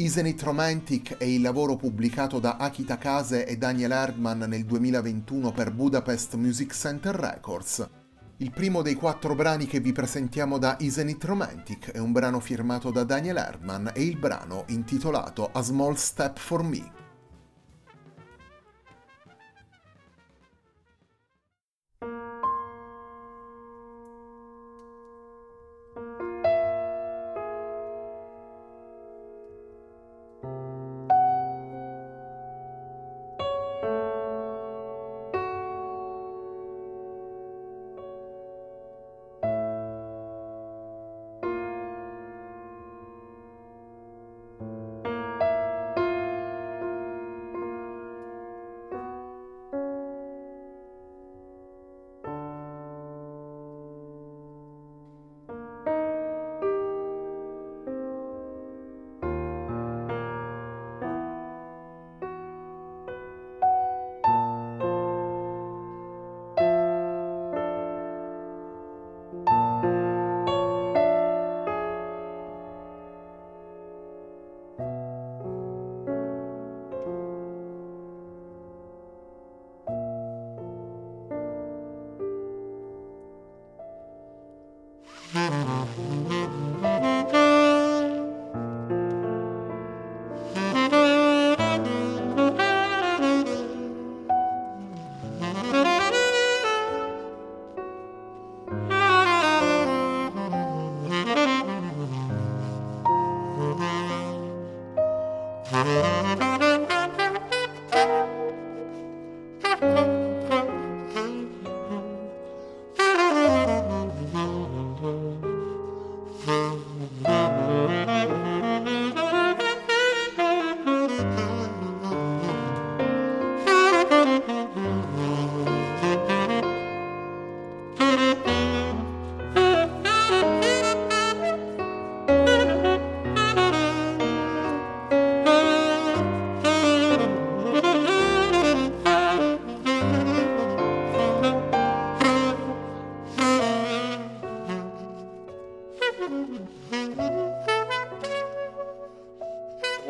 Isn't It Romantic è il lavoro pubblicato da Akita Kase e Daniel Erdman nel 2021 per Budapest Music Center Records. Il primo dei quattro brani che vi presentiamo da Isn't It Romantic è un brano firmato da Daniel Erdman e il brano intitolato A Small Step for Me.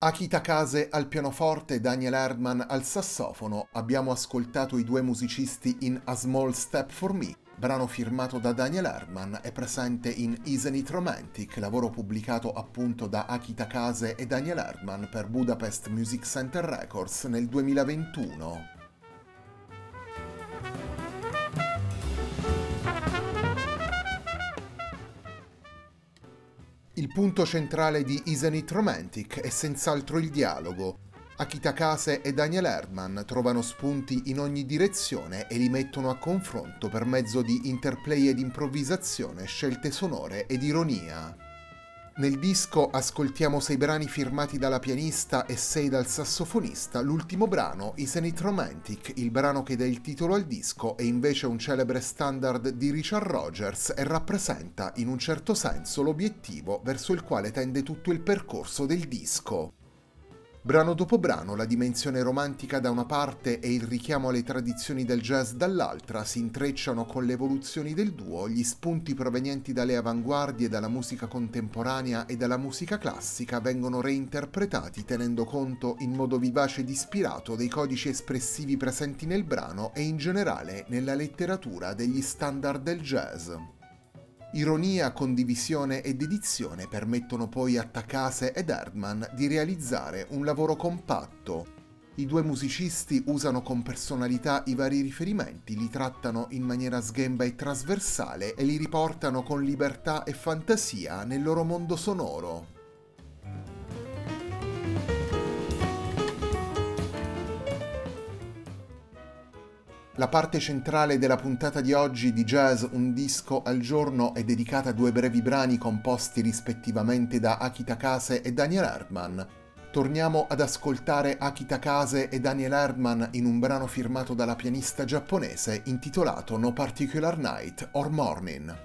Akita Kase al pianoforte Daniel Erdman al sassofono abbiamo ascoltato i due musicisti in A Small Step for Me, brano firmato da Daniel Erdman e presente in Isn't It Romantic, lavoro pubblicato appunto da Akita Kase e Daniel Erdman per Budapest Music Center Records nel 2021. Il punto centrale di Isn't It Romantic è senz'altro il dialogo. Akita Kase e Daniel Erdman trovano spunti in ogni direzione e li mettono a confronto per mezzo di interplay ed improvvisazione, scelte sonore ed ironia. Nel disco ascoltiamo sei brani firmati dalla pianista e sei dal sassofonista. L'ultimo brano, Isn't It Romantic, il brano che dà il titolo al disco, è invece un celebre standard di Richard Rogers e rappresenta, in un certo senso, l'obiettivo verso il quale tende tutto il percorso del disco. Brano dopo brano, la dimensione romantica da una parte e il richiamo alle tradizioni del jazz dall'altra si intrecciano con le evoluzioni del duo, gli spunti provenienti dalle avanguardie, dalla musica contemporanea e dalla musica classica vengono reinterpretati tenendo conto in modo vivace ed ispirato dei codici espressivi presenti nel brano e in generale nella letteratura degli standard del jazz. Ironia, condivisione ed edizione permettono poi a Takase ed Erdman di realizzare un lavoro compatto. I due musicisti usano con personalità i vari riferimenti, li trattano in maniera sghemba e trasversale e li riportano con libertà e fantasia nel loro mondo sonoro. La parte centrale della puntata di oggi di Jazz Un disco al giorno è dedicata a due brevi brani composti rispettivamente da Akita Kase e Daniel Erdman. Torniamo ad ascoltare Akita Kase e Daniel Erdman in un brano firmato dalla pianista giapponese intitolato No Particular Night or Morning.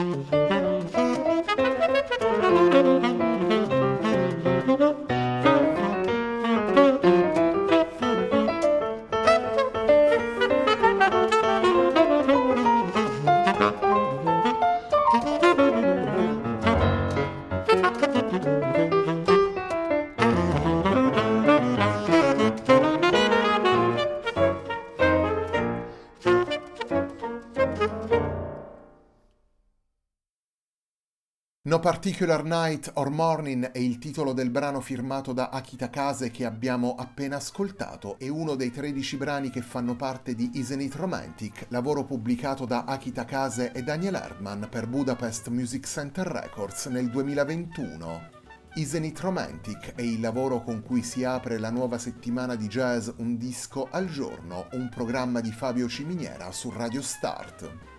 No Particular Night or Morning è il titolo del brano firmato da Akita Kase che abbiamo appena ascoltato e uno dei 13 brani che fanno parte di Isn't It Romantic, lavoro pubblicato da Akita Kase e Daniel Erdman per Budapest Music Center Records nel 2021. Isn't It Romantic è il lavoro con cui si apre la nuova settimana di jazz Un disco al giorno, un programma di Fabio Ciminiera su Radio Start.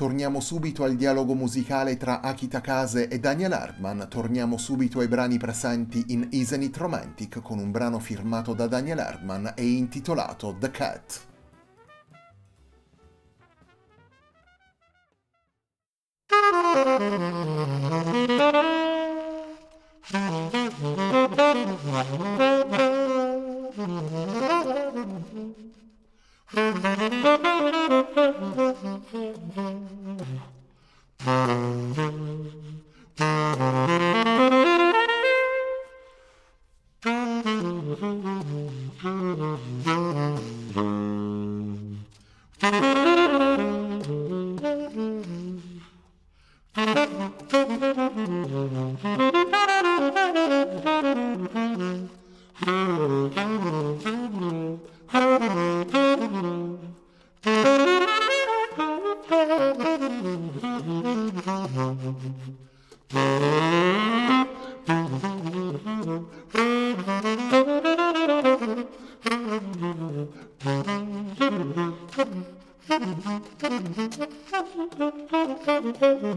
Torniamo subito al dialogo musicale tra Akita Kase e Daniel Hardman, torniamo subito ai brani presenti in Isn't It Romantic con un brano firmato da Daniel Hardman e intitolato The Cat. The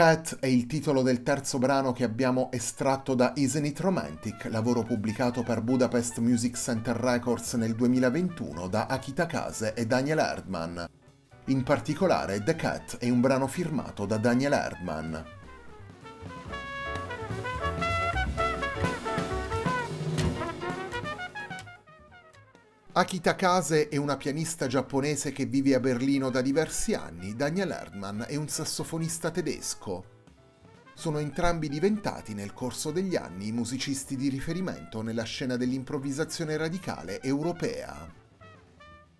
Cat è il titolo del terzo brano che abbiamo estratto da Isn't It Romantic, lavoro pubblicato per Budapest Music Center Records nel 2021 da Akita Kase e Daniel Erdmann. In particolare The Cat è un brano firmato da Daniel Erdmann. Akita Kase è una pianista giapponese che vive a Berlino da diversi anni, Daniel Erdmann è un sassofonista tedesco. Sono entrambi diventati nel corso degli anni i musicisti di riferimento nella scena dell'improvvisazione radicale europea.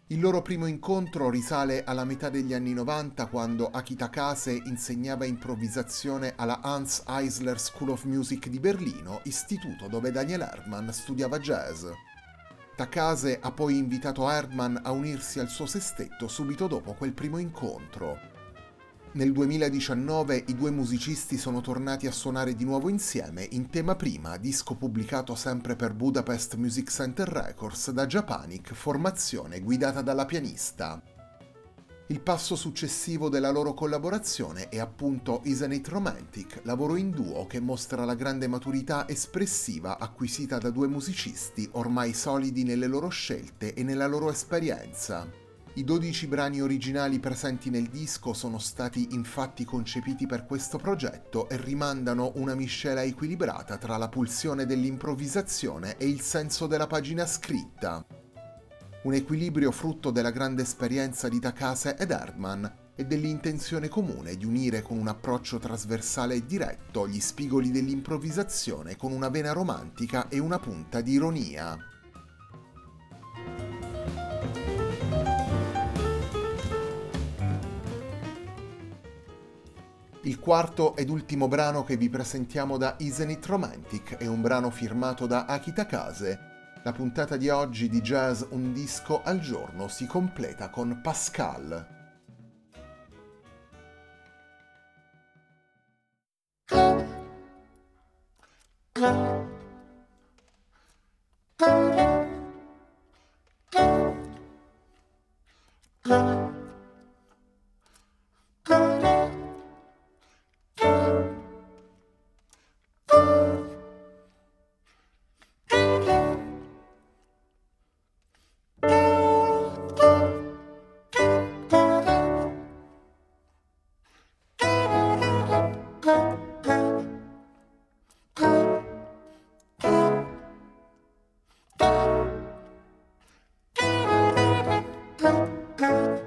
Il loro primo incontro risale alla metà degli anni 90 quando Akita Kase insegnava improvvisazione alla Hans Eisler School of Music di Berlino, istituto dove Daniel Erdmann studiava jazz. Takase ha poi invitato Erdmann a unirsi al suo sestetto subito dopo quel primo incontro. Nel 2019 i due musicisti sono tornati a suonare di nuovo insieme in tema prima, disco pubblicato sempre per Budapest Music Center Records da Japanic, formazione guidata dalla pianista. Il passo successivo della loro collaborazione è appunto Isn't It Romantic, lavoro in duo che mostra la grande maturità espressiva acquisita da due musicisti ormai solidi nelle loro scelte e nella loro esperienza. I 12 brani originali presenti nel disco sono stati infatti concepiti per questo progetto e rimandano una miscela equilibrata tra la pulsione dell'improvvisazione e il senso della pagina scritta un equilibrio frutto della grande esperienza di Takase ed Erdmann e dell'intenzione comune di unire con un approccio trasversale e diretto gli spigoli dell'improvvisazione con una vena romantica e una punta di ironia. Il quarto ed ultimo brano che vi presentiamo da Isn't Romantic è un brano firmato da Akita Kase la puntata di oggi di Jazz Un disco al giorno si completa con Pascal, Club. Go.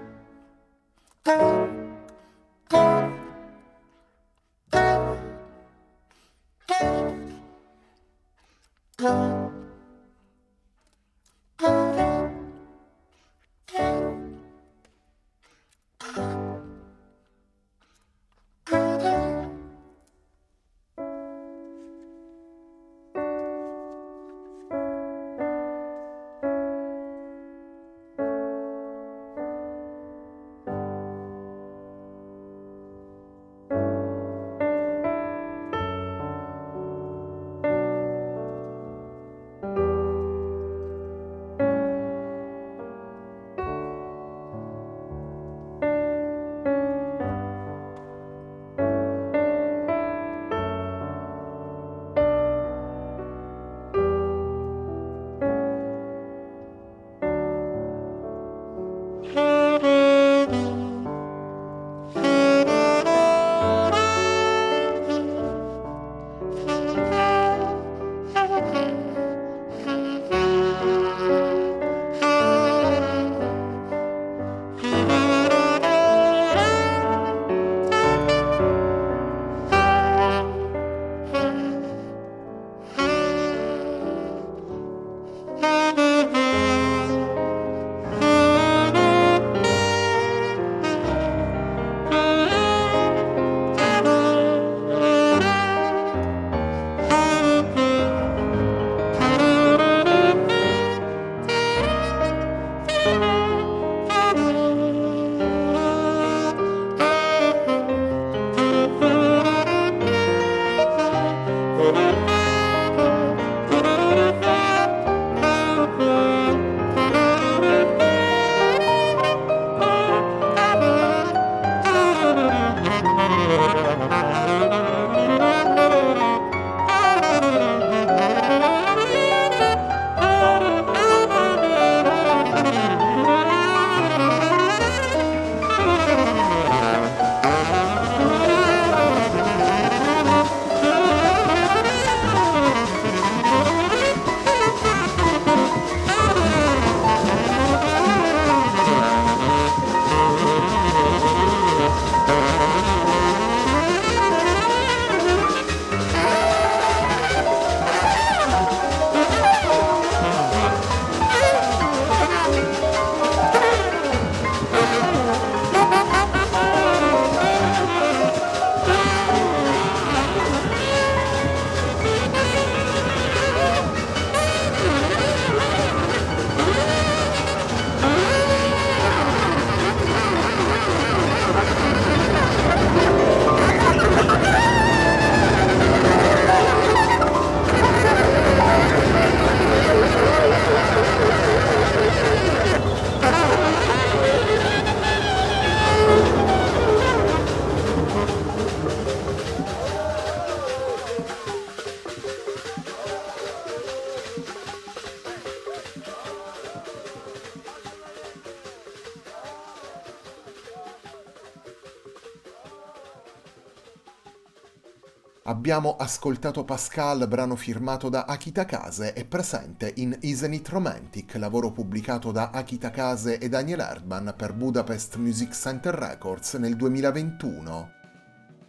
Abbiamo ascoltato Pascal, brano firmato da Akita Kase e presente in Isn't It Romantic, lavoro pubblicato da Akita Kase e Daniel Erdman per Budapest Music Center Records nel 2021.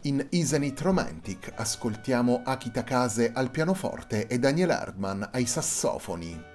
In Isn't It Romantic ascoltiamo Akita Kase al pianoforte e Daniel Erdman ai sassofoni.